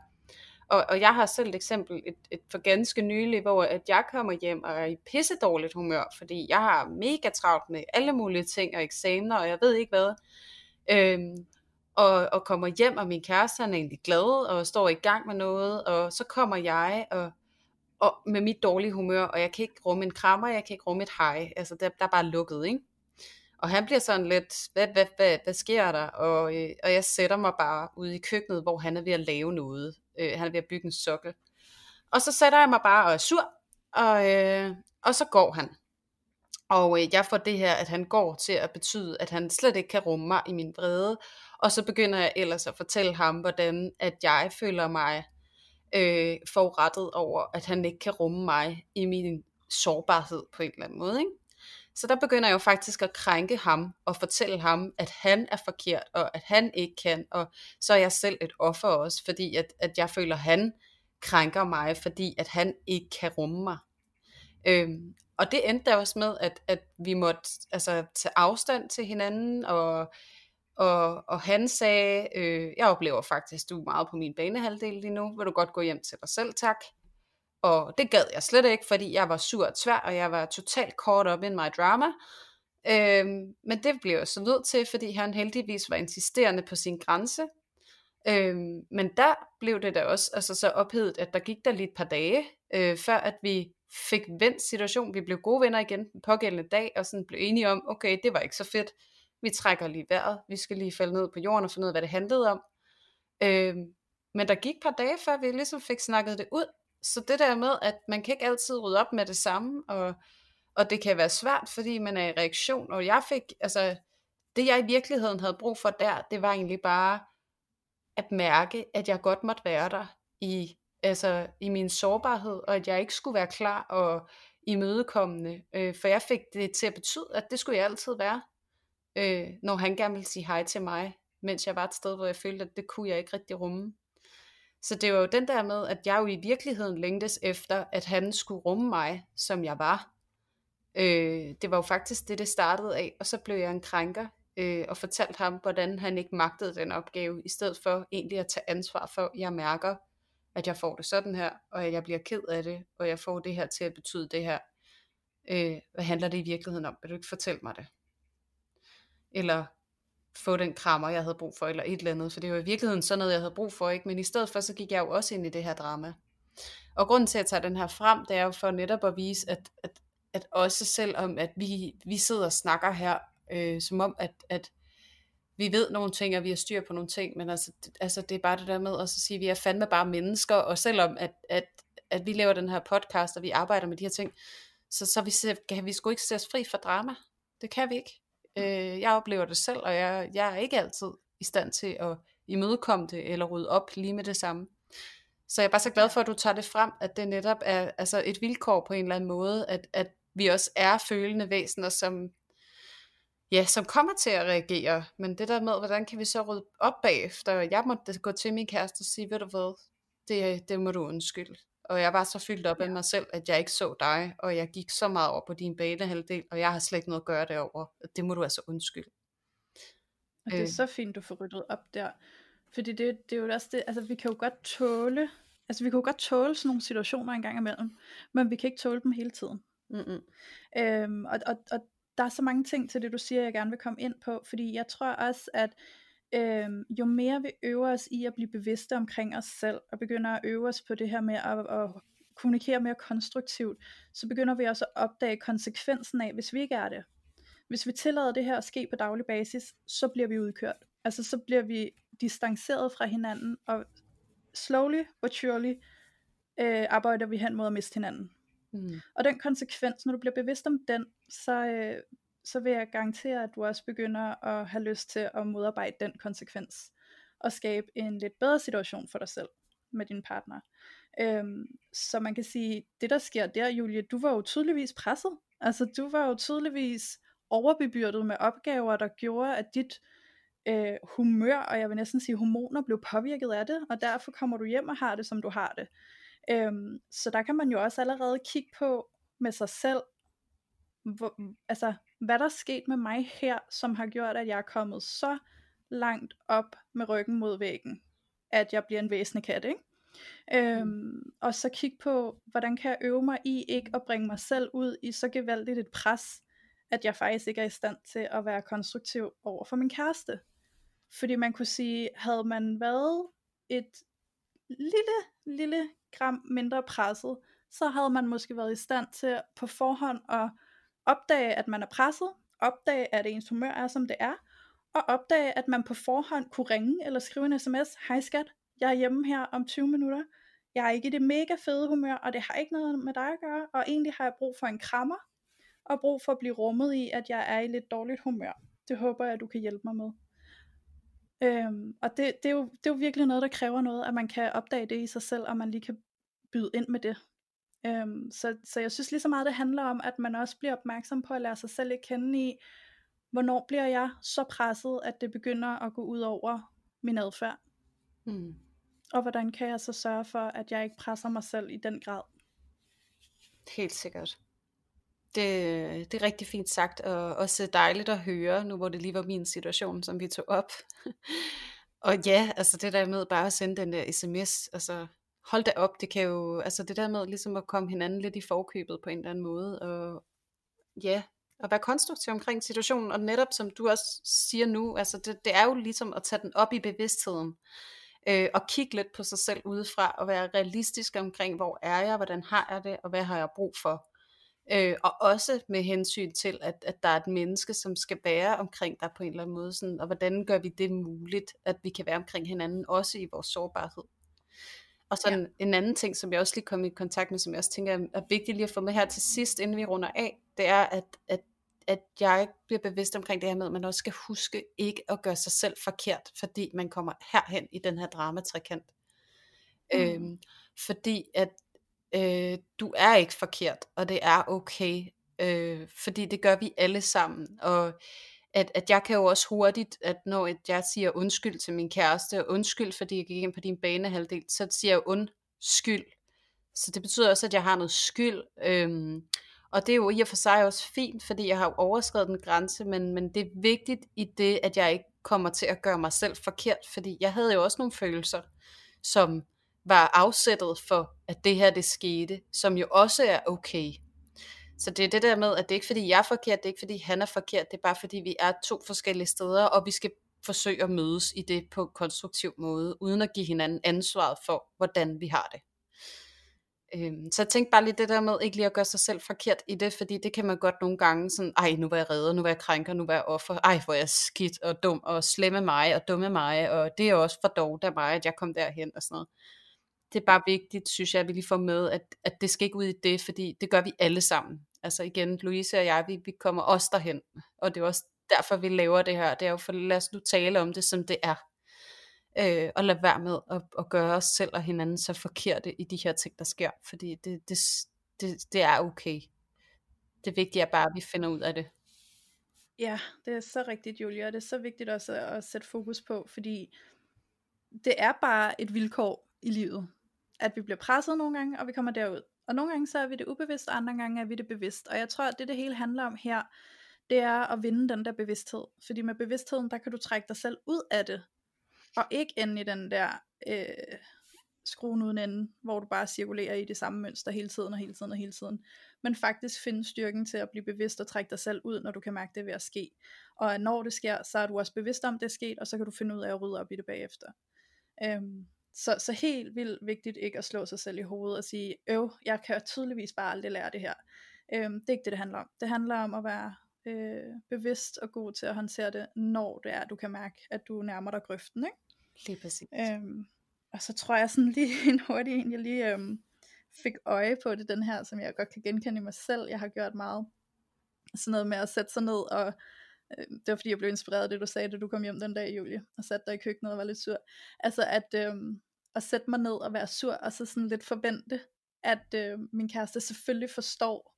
Og, og jeg har selv et eksempel, et, et for ganske nylig, hvor at jeg kommer hjem og er i pisse dårligt humør, fordi jeg har mega travlt med alle mulige ting og eksamener, og jeg ved ikke hvad. Øhm, og, og kommer hjem, og min kæreste han er egentlig glad, og står i gang med noget, og så kommer jeg, og, og med mit dårlige humør, og jeg kan ikke rumme en krammer, jeg kan ikke rumme et hej, altså der, der er bare lukket, ikke? Og han bliver sådan lidt, hvad, hvad, hvad, hvad sker der? Og, øh, og jeg sætter mig bare ude i køkkenet, hvor han er ved at lave noget. Øh, han er ved at bygge en sokkel. Og så sætter jeg mig bare og er sur, og, øh, og så går han. Og øh, jeg får det her, at han går til at betyde, at han slet ikke kan rumme mig i min vrede. Og så begynder jeg ellers at fortælle ham, hvordan at jeg føler mig øh, forurettet over, at han ikke kan rumme mig i min sårbarhed på en eller anden måde. Ikke? Så der begynder jeg jo faktisk at krænke ham og fortælle ham, at han er forkert, og at han ikke kan, og så er jeg selv et offer også, fordi at, at jeg føler, at han krænker mig, fordi at han ikke kan rumme mig. Øhm, og det endte da også med, at, at vi måtte altså, tage afstand til hinanden, og, og, og han sagde, øh, jeg oplever faktisk, du er meget på min banehalvdel lige nu, vil du godt gå hjem til dig selv, tak. Og det gad jeg slet ikke, fordi jeg var sur og tvær, og jeg var totalt caught up in my drama. Øhm, men det blev jeg så nødt til, fordi han heldigvis var insisterende på sin grænse. Øhm, men der blev det da også altså så ophedet, at der gik der lige et par dage, øh, før at vi fik vendt situationen. Vi blev gode venner igen den pågældende dag, og sådan blev enige om, okay, det var ikke så fedt. Vi trækker lige vejret, vi skal lige falde ned på jorden og finde ud af, hvad det handlede om. Øhm, men der gik et par dage, før vi ligesom fik snakket det ud, så det der med, at man kan ikke altid rydde op med det samme, og, og det kan være svært, fordi man er i reaktion, og jeg fik, altså, det jeg i virkeligheden havde brug for der, det var egentlig bare at mærke, at jeg godt måtte være der i, altså, i min sårbarhed, og at jeg ikke skulle være klar og imødekommende, øh, for jeg fik det til at betyde, at det skulle jeg altid være, øh, når han gerne ville sige hej til mig, mens jeg var et sted, hvor jeg følte, at det kunne jeg ikke rigtig rumme. Så det var jo den der med, at jeg jo i virkeligheden længtes efter, at han skulle rumme mig, som jeg var. Øh, det var jo faktisk det, det startede af, og så blev jeg en krænker, øh, og fortalte ham, hvordan han ikke magtede den opgave, i stedet for egentlig at tage ansvar for, at jeg mærker, at jeg får det sådan her, og at jeg bliver ked af det, og jeg får det her til at betyde det her. Øh, hvad handler det i virkeligheden om? Vil du ikke fortælle mig det? Eller få den krammer, jeg havde brug for, eller et eller andet, for det var i virkeligheden sådan noget, jeg havde brug for, ikke? men i stedet for, så gik jeg jo også ind i det her drama. Og grunden til, at jeg tager den her frem, det er jo for netop at vise, at, at, at også selvom, at vi, vi sidder og snakker her, øh, som om, at, at vi ved nogle ting, og vi har styr på nogle ting, men altså, altså det er bare det der med at sige, at vi er fandme bare mennesker, og selvom at, at, at vi laver den her podcast, og vi arbejder med de her ting, så, så vi, kan vi sgu ikke se os fri for drama. Det kan vi ikke. Øh, jeg oplever det selv, og jeg, jeg er ikke altid i stand til at imødekomme det, eller rydde op lige med det samme. Så jeg er bare så glad for, at du tager det frem, at det netop er altså et vilkår på en eller anden måde, at, at vi også er følende væsener, som, ja, som kommer til at reagere. Men det der med, hvordan kan vi så rydde op bagefter? Jeg måtte gå til min kæreste og sige, ved du hvad, det, det må du undskylde. Og jeg var så fyldt op ja. af mig selv, at jeg ikke så dig, og jeg gik så meget over på din banehalvdel, og jeg har slet ikke noget at gøre derover. Det må du altså undskylde. Og det er øh. så fint, du får ryddet op der. Fordi det, det er jo også det, altså vi kan jo godt tåle, altså vi kan jo godt tåle sådan nogle situationer en gang imellem, men vi kan ikke tåle dem hele tiden. Mm-hmm. Øhm, og, og, og der er så mange ting til det, du siger, jeg gerne vil komme ind på, fordi jeg tror også, at øh, jo mere vi øver os i at blive bevidste omkring os selv, og begynder at øve os på det her med at, at kommunikere mere konstruktivt, så begynder vi også at opdage konsekvensen af, hvis vi ikke er det. Hvis vi tillader det her at ske på daglig basis, så bliver vi udkørt. Altså så bliver vi distanceret fra hinanden, og slowly but surely øh, arbejder vi hen mod at miste hinanden. Mm. Og den konsekvens, når du bliver bevidst om den, så, øh, så vil jeg garantere, at du også begynder at have lyst til at modarbejde den konsekvens, og skabe en lidt bedre situation for dig selv med din partner. Øhm, så man kan sige, det der sker der, Julie, du var jo tydeligvis presset. Altså du var jo tydeligvis overbebyrdet med opgaver, der gjorde, at dit øh, humør, og jeg vil næsten sige hormoner, blev påvirket af det, og derfor kommer du hjem og har det, som du har det. Øhm, så der kan man jo også allerede kigge på med sig selv, hvor, altså, hvad der er sket med mig her, som har gjort, at jeg er kommet så langt op med ryggen mod væggen, at jeg bliver en væsende kat, ikke? Øhm, mm. og så kigge på, hvordan kan jeg øve mig i ikke at bringe mig selv ud i så gevaldigt et pres, at jeg faktisk ikke er i stand til at være konstruktiv over for min kæreste. Fordi man kunne sige, havde man været et lille, lille gram mindre presset, så havde man måske været i stand til på forhånd at opdage, at man er presset, opdage, at ens humør er, som det er, og opdage, at man på forhånd kunne ringe eller skrive en sms, hej skat, jeg er hjemme her om 20 minutter, jeg er ikke i det mega fede humør, og det har ikke noget med dig at gøre, og egentlig har jeg brug for en krammer, og brug for at blive rummet i, at jeg er i lidt dårligt humør. Det håber jeg, at du kan hjælpe mig med. Øhm, og det, det, er jo, det er jo virkelig noget, der kræver noget, at man kan opdage det i sig selv, og man lige kan byde ind med det. Øhm, så, så jeg synes lige så meget, det handler om, at man også bliver opmærksom på at lære sig selv at kende i, hvornår bliver jeg så presset, at det begynder at gå ud over min adfærd. Mm. Og hvordan kan jeg så sørge for, at jeg ikke presser mig selv i den grad? Helt sikkert. Det, det er rigtig fint sagt, og også dejligt at høre, nu hvor det lige var min situation, som vi tog op. <laughs> og ja, altså det der med bare at sende den der sms, altså hold da op, det kan jo, altså det der med ligesom at komme hinanden lidt i forkøbet på en eller anden måde, og ja, at være konstruktiv omkring situationen, og netop som du også siger nu, altså det, det er jo ligesom at tage den op i bevidstheden, øh, og kigge lidt på sig selv udefra, og være realistisk omkring, hvor er jeg, hvordan har jeg det, og hvad har jeg brug for. Øh, og også med hensyn til, at, at der er et menneske, som skal være omkring dig på en eller anden måde, sådan, og hvordan gør vi det muligt, at vi kan være omkring hinanden, også i vores sårbarhed. Og så ja. en anden ting, som jeg også lige kom i kontakt med, som jeg også tænker er vigtigt lige at få med her til sidst, inden vi runder af, det er, at, at, at jeg bliver bevidst omkring det her med, at man også skal huske ikke at gøre sig selv forkert, fordi man kommer herhen i den her dramatrekant. Mm. Øhm, fordi at øh, du er ikke forkert, og det er okay, øh, fordi det gør vi alle sammen, og at, at jeg kan jo også hurtigt, at når jeg siger undskyld til min kæreste, undskyld fordi jeg gik ind på din banehalvdel, så siger jeg undskyld. Så det betyder også, at jeg har noget skyld. Øhm, og det er jo i og for sig også fint, fordi jeg har overskrevet den grænse, men, men det er vigtigt i det, at jeg ikke kommer til at gøre mig selv forkert, fordi jeg havde jo også nogle følelser, som var afsættet for, at det her det skete, som jo også er okay. Så det er det der med, at det er ikke fordi jeg er forkert, det er ikke fordi han er forkert, det er bare fordi vi er to forskellige steder, og vi skal forsøge at mødes i det på konstruktiv måde, uden at give hinanden ansvaret for, hvordan vi har det. Øhm, så jeg tænkte bare lige det der med, ikke lige at gøre sig selv forkert i det, fordi det kan man godt nogle gange sådan, ej nu var jeg redder, nu var jeg krænker, nu var jeg offer, ej hvor er jeg skidt og dum og slemme mig og dumme mig, og det er også for dårligt af mig, at jeg kom derhen og sådan noget det er bare vigtigt, synes jeg, at vi lige får med, at, at det skal ikke ud i det, fordi det gør vi alle sammen. Altså igen, Louise og jeg, vi, vi kommer også derhen, og det er også derfor, vi laver det her. Det er jo for, lad os nu tale om det, som det er. Øh, og lade være med at, at gøre os selv og hinanden så forkerte i de her ting, der sker, fordi det, det, det, det er okay. Det vigtige er bare, at vi finder ud af det. Ja, det er så rigtigt, Julia, og det er så vigtigt også at, at sætte fokus på, fordi det er bare et vilkår i livet at vi bliver presset nogle gange, og vi kommer derud. Og nogle gange så er vi det ubevidst, og andre gange er vi det bevidst. Og jeg tror, at det det hele handler om her, det er at vinde den der bevidsthed. Fordi med bevidstheden, der kan du trække dig selv ud af det, og ikke ende i den der øh, skruen uden ende, hvor du bare cirkulerer i det samme mønster hele tiden og hele tiden og hele tiden. Men faktisk finde styrken til at blive bevidst og trække dig selv ud, når du kan mærke det ved at ske. Og når det sker, så er du også bevidst om, det er sket, og så kan du finde ud af at rydde op i det bagefter. Øhm, så, så helt vildt vigtigt ikke at slå sig selv i hovedet og sige, øv, jeg kan tydeligvis bare aldrig lære det her. Øhm, det er ikke det, det handler om. Det handler om at være øh, bevidst og god til at håndtere det, når det er, du kan mærke, at du nærmer dig grøften. Ikke? Lige præcis. Øhm, og så tror jeg sådan lige <laughs> en hurtig en, jeg lige øhm, fik øje på det, den her, som jeg godt kan genkende i mig selv. Jeg har gjort meget sådan noget med at sætte sig ned og Øh, det var fordi jeg blev inspireret af det du sagde, da du kom hjem den dag Julie, og satte dig i køkkenet og var lidt sur. Altså at, øh, at sætte mig ned og være sur, og så sådan lidt forvente, at øh, min kæreste selvfølgelig forstår,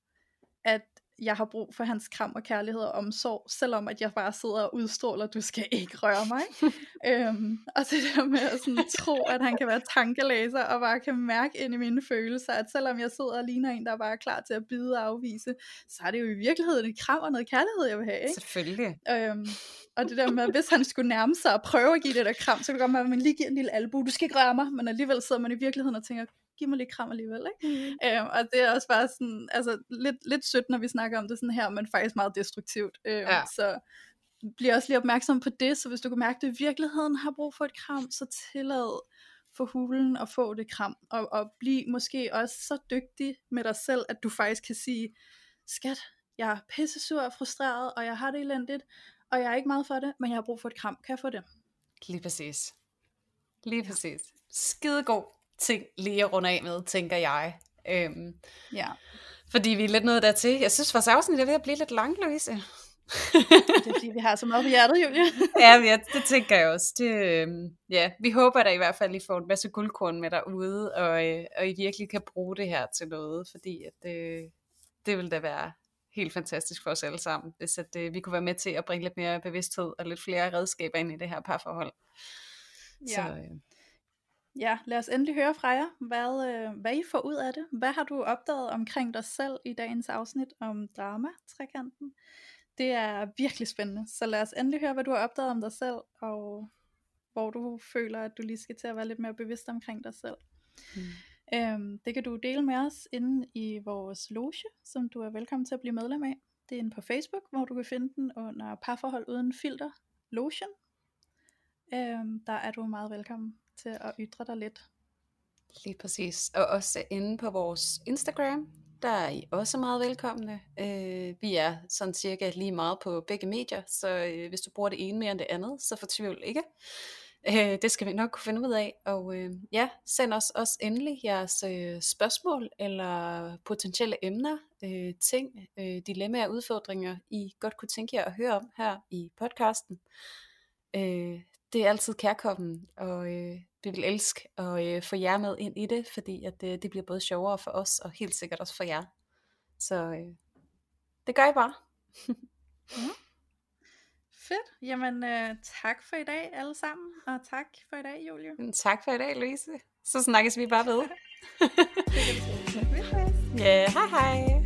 at jeg har brug for hans kram og kærlighed og omsorg, selvom at jeg bare sidder og udstråler, du skal ikke røre mig. <laughs> øhm, og det der med at sådan, tro, at han kan være tankelæser og bare kan mærke ind i mine følelser, at selvom jeg sidder og ligner en, der bare er klar til at bide og afvise, så er det jo i virkeligheden et kram og noget kærlighed, jeg vil have. Ikke? Selvfølgelig. Øhm, og det der med, hvis han skulle nærme sig og prøve at give det der kram, så kan det godt være, at man lige giver en lille albu, du skal ikke røre mig, men alligevel sidder man i virkeligheden og tænker, giv mig lige kram alligevel, ikke? Mm. Øhm, og det er også bare sådan, altså lidt, lidt sødt, når vi snakker om det sådan her, men faktisk meget destruktivt. Øhm, ja. Så bliver også lige opmærksom på det, så hvis du kan mærke, at du i virkeligheden har brug for et kram, så tillad for hulen at få det kram, og, og blive måske også så dygtig med dig selv, at du faktisk kan sige, skat, jeg er pisse sur og frustreret, og jeg har det elendigt, og jeg er ikke meget for det, men jeg har brug for et kram. Kan jeg få det? Lige præcis. Lige præcis. Skidegod ting lige at runde af med, tænker jeg. Øhm, ja. Fordi vi er lidt noget dertil. Jeg synes, vores afsnit er ved at blive lidt langt, Louise. det er fordi, vi har så meget på hjertet, Julie. <laughs> ja, ja, det tænker jeg også. Det, øhm, ja, vi håber da i hvert fald, at I får en masse guldkorn med derude, og, øh, og I virkelig kan bruge det her til noget, fordi at, øh, det vil da være helt fantastisk for os alle sammen, hvis at, øh, vi kunne være med til at bringe lidt mere bevidsthed og lidt flere redskaber ind i det her parforhold. Ja. Så, øh, Ja, lad os endelig høre fra jer, hvad, øh, hvad I får ud af det. Hvad har du opdaget omkring dig selv i dagens afsnit om drama-trekanten? Det er virkelig spændende, så lad os endelig høre, hvad du har opdaget om dig selv, og hvor du føler, at du lige skal til at være lidt mere bevidst omkring dig selv. Mm. Øhm, det kan du dele med os inde i vores loge, som du er velkommen til at blive medlem af. Det er inde på Facebook, hvor du kan finde den under parforhold uden filter, lotion. Øhm, der er du meget velkommen til at ytre dig lidt. Lige præcis. Og også inde på vores Instagram, der er I også meget velkomne. Øh, vi er sådan cirka lige meget på begge medier, så øh, hvis du bruger det ene mere end det andet, så fortvivl ikke. Øh, det skal vi nok kunne finde ud af. Og øh, ja, send os også endelig jeres øh, spørgsmål eller potentielle emner, øh, ting, øh, dilemmaer og udfordringer, I godt kunne tænke jer at høre om her i podcasten. Øh, det er altid kærkommen, og øh, vi vil elske at øh, få jer med ind i det, fordi at, øh, det bliver både sjovere for os, og helt sikkert også for jer. Så øh, det gør I bare. ja. Fedt. Jamen, øh, tak for i dag alle sammen, og tak for i dag, Julie. Tak for i dag, Louise. Så snakkes vi bare ved. <laughs> Ja, hej hej.